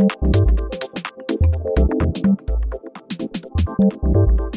Thank you.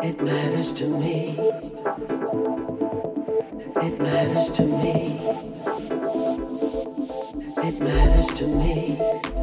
It matters to me. It matters to me. It matters to me.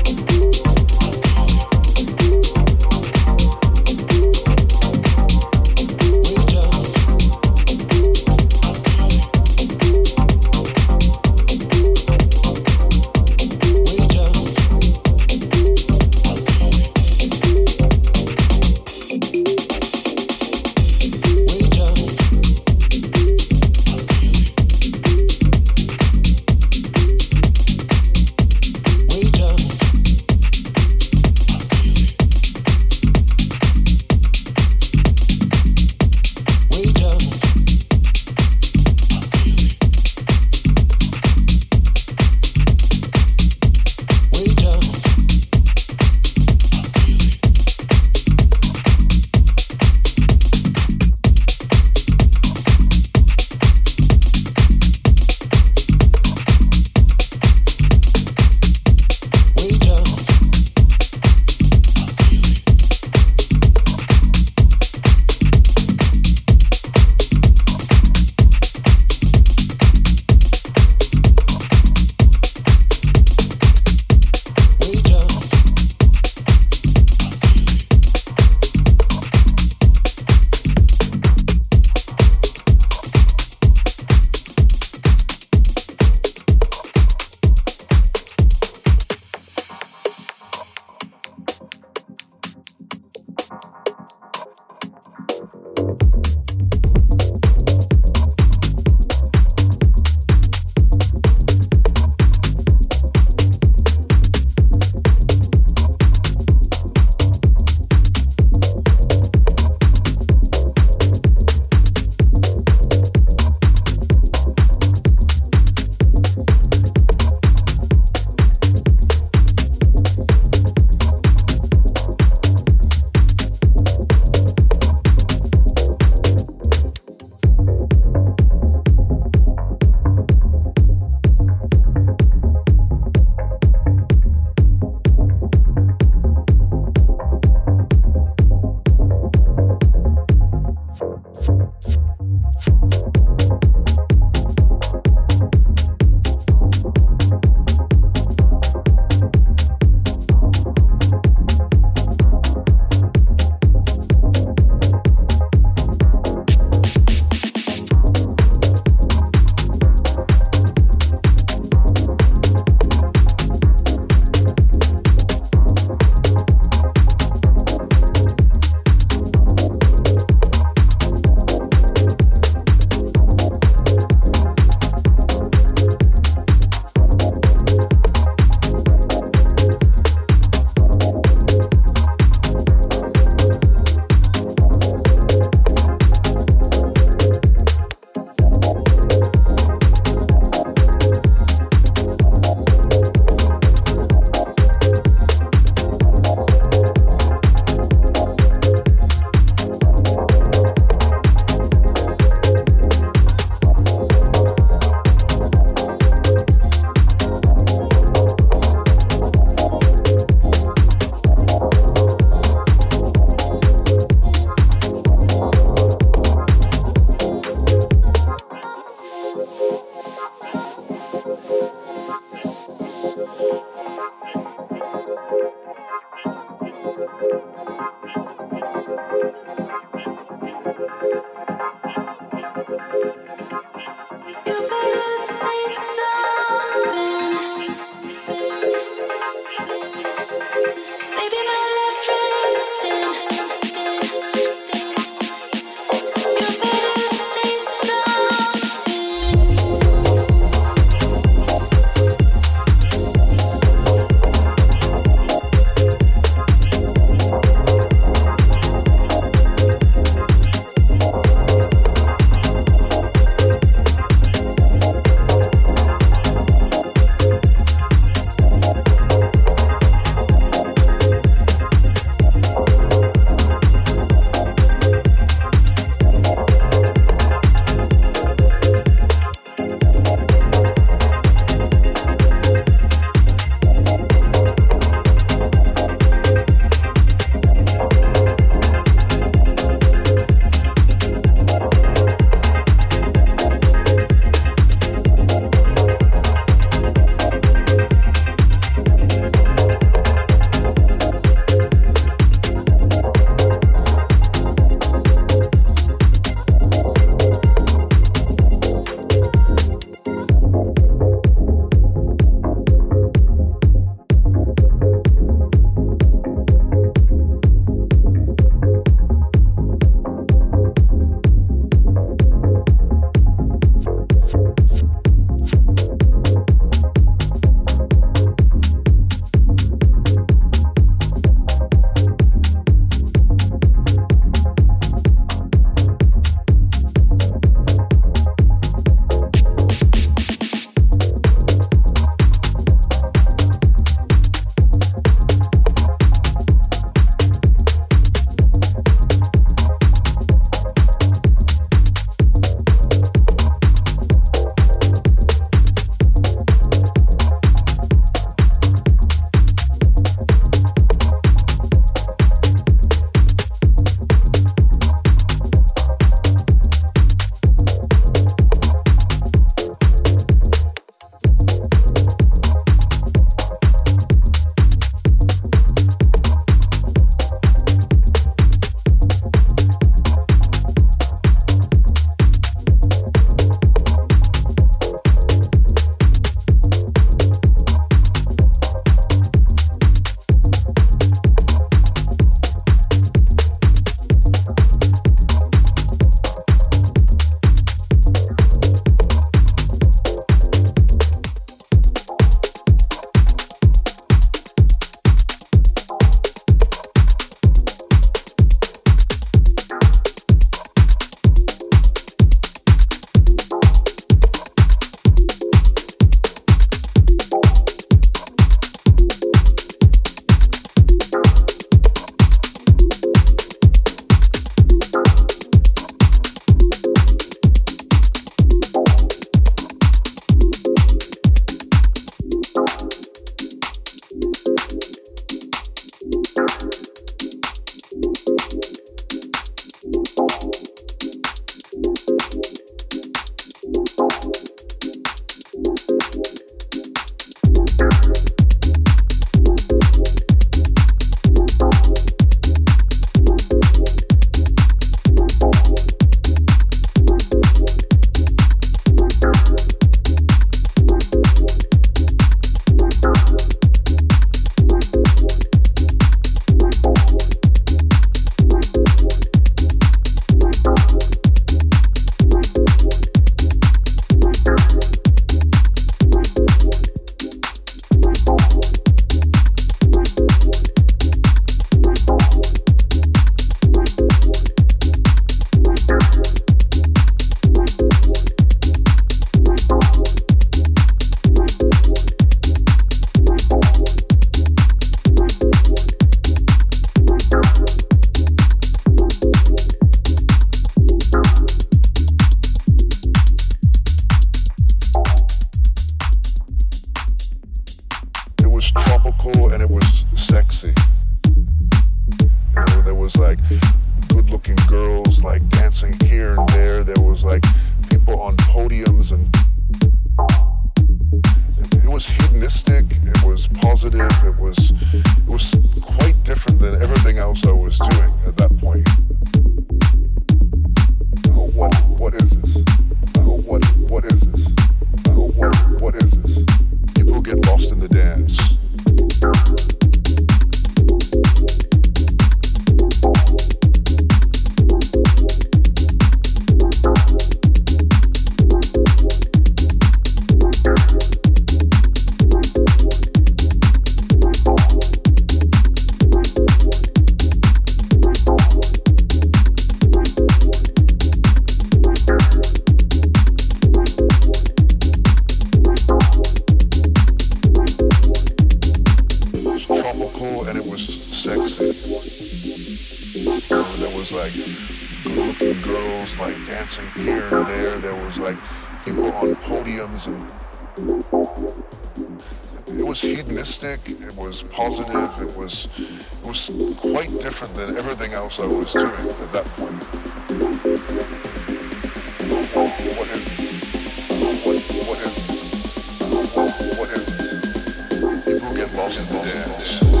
and dance.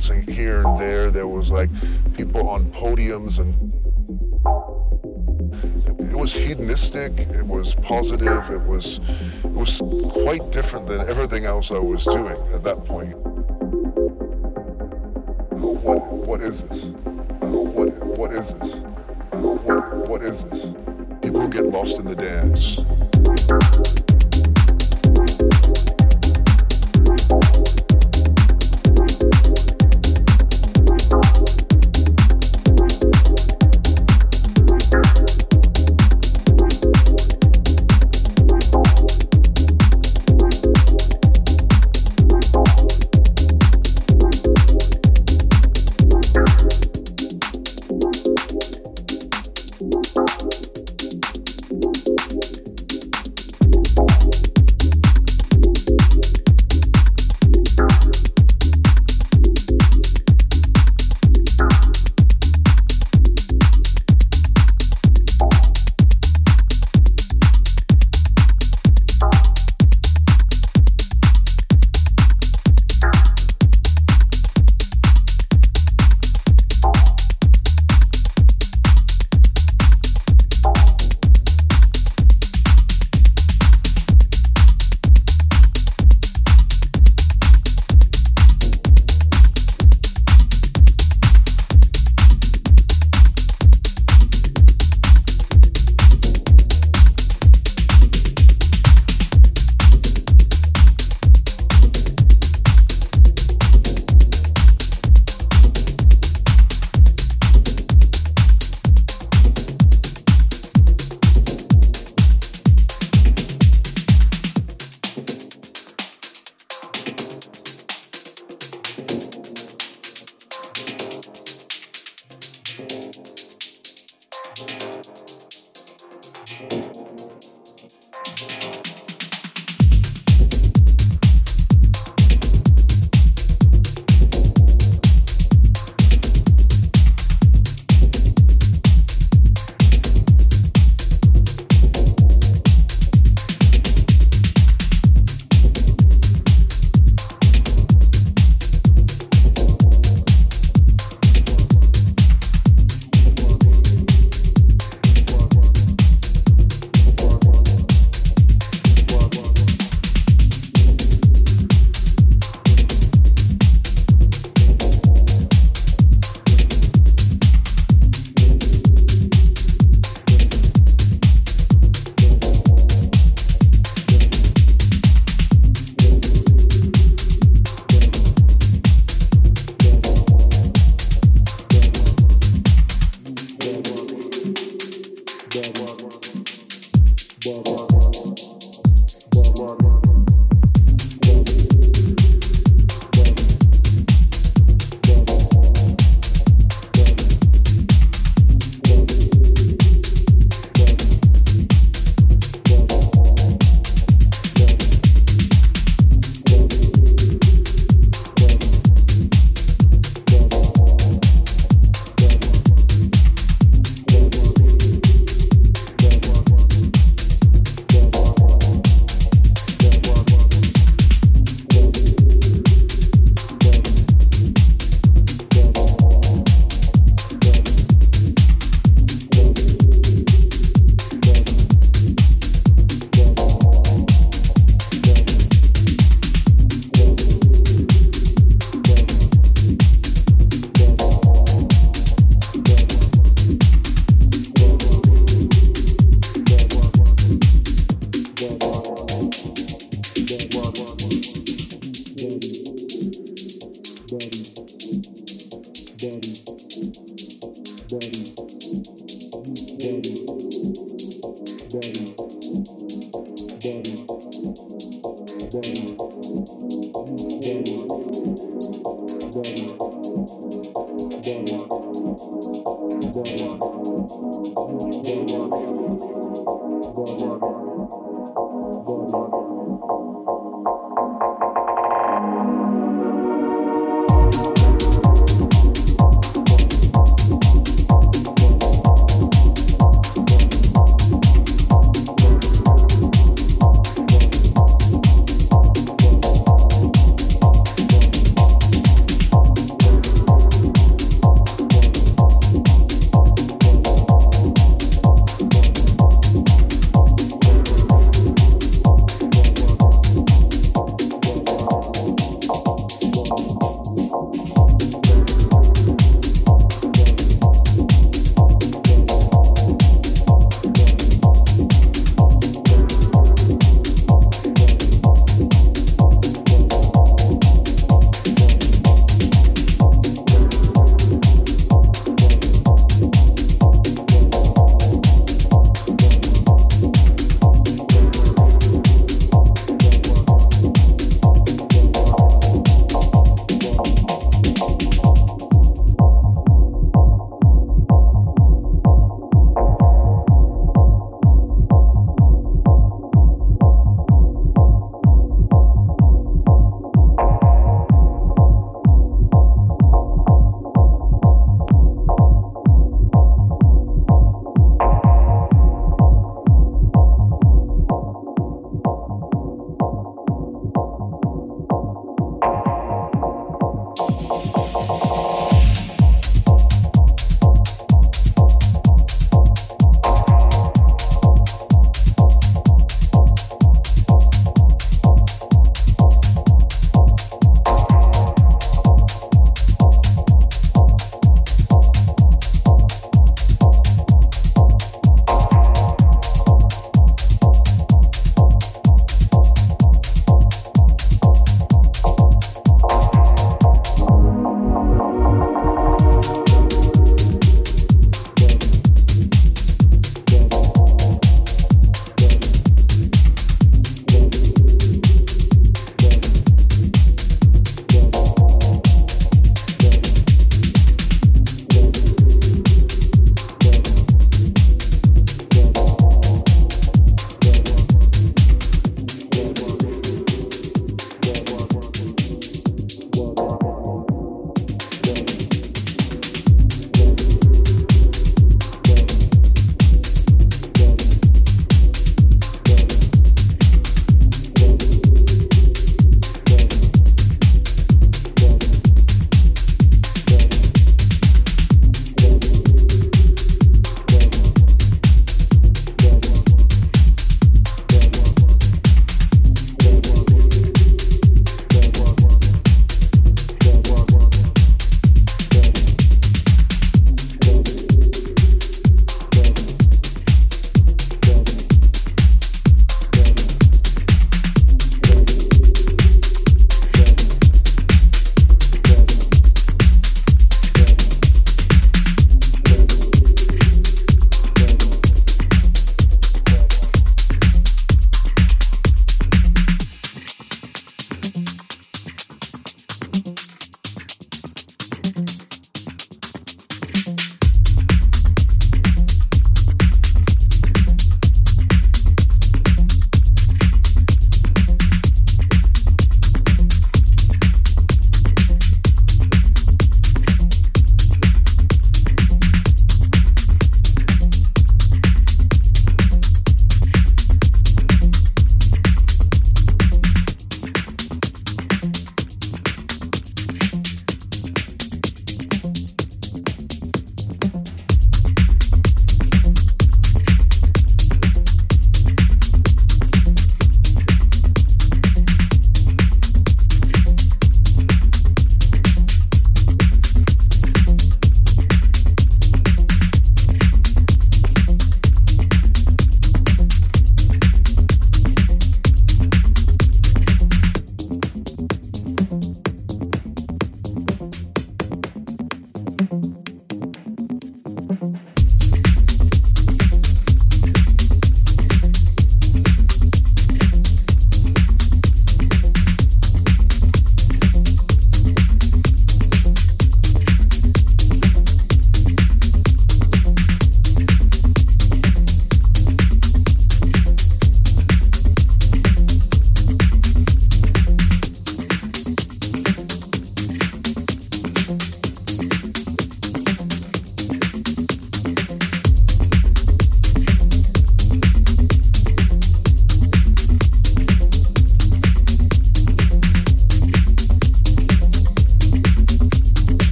dancing here and there. There was like people on podiums and it was hedonistic, it was positive, it was it was quite different than everything else I was doing at that point. What what is this? What what is this? What what is this? People get lost in the dance. Daddy.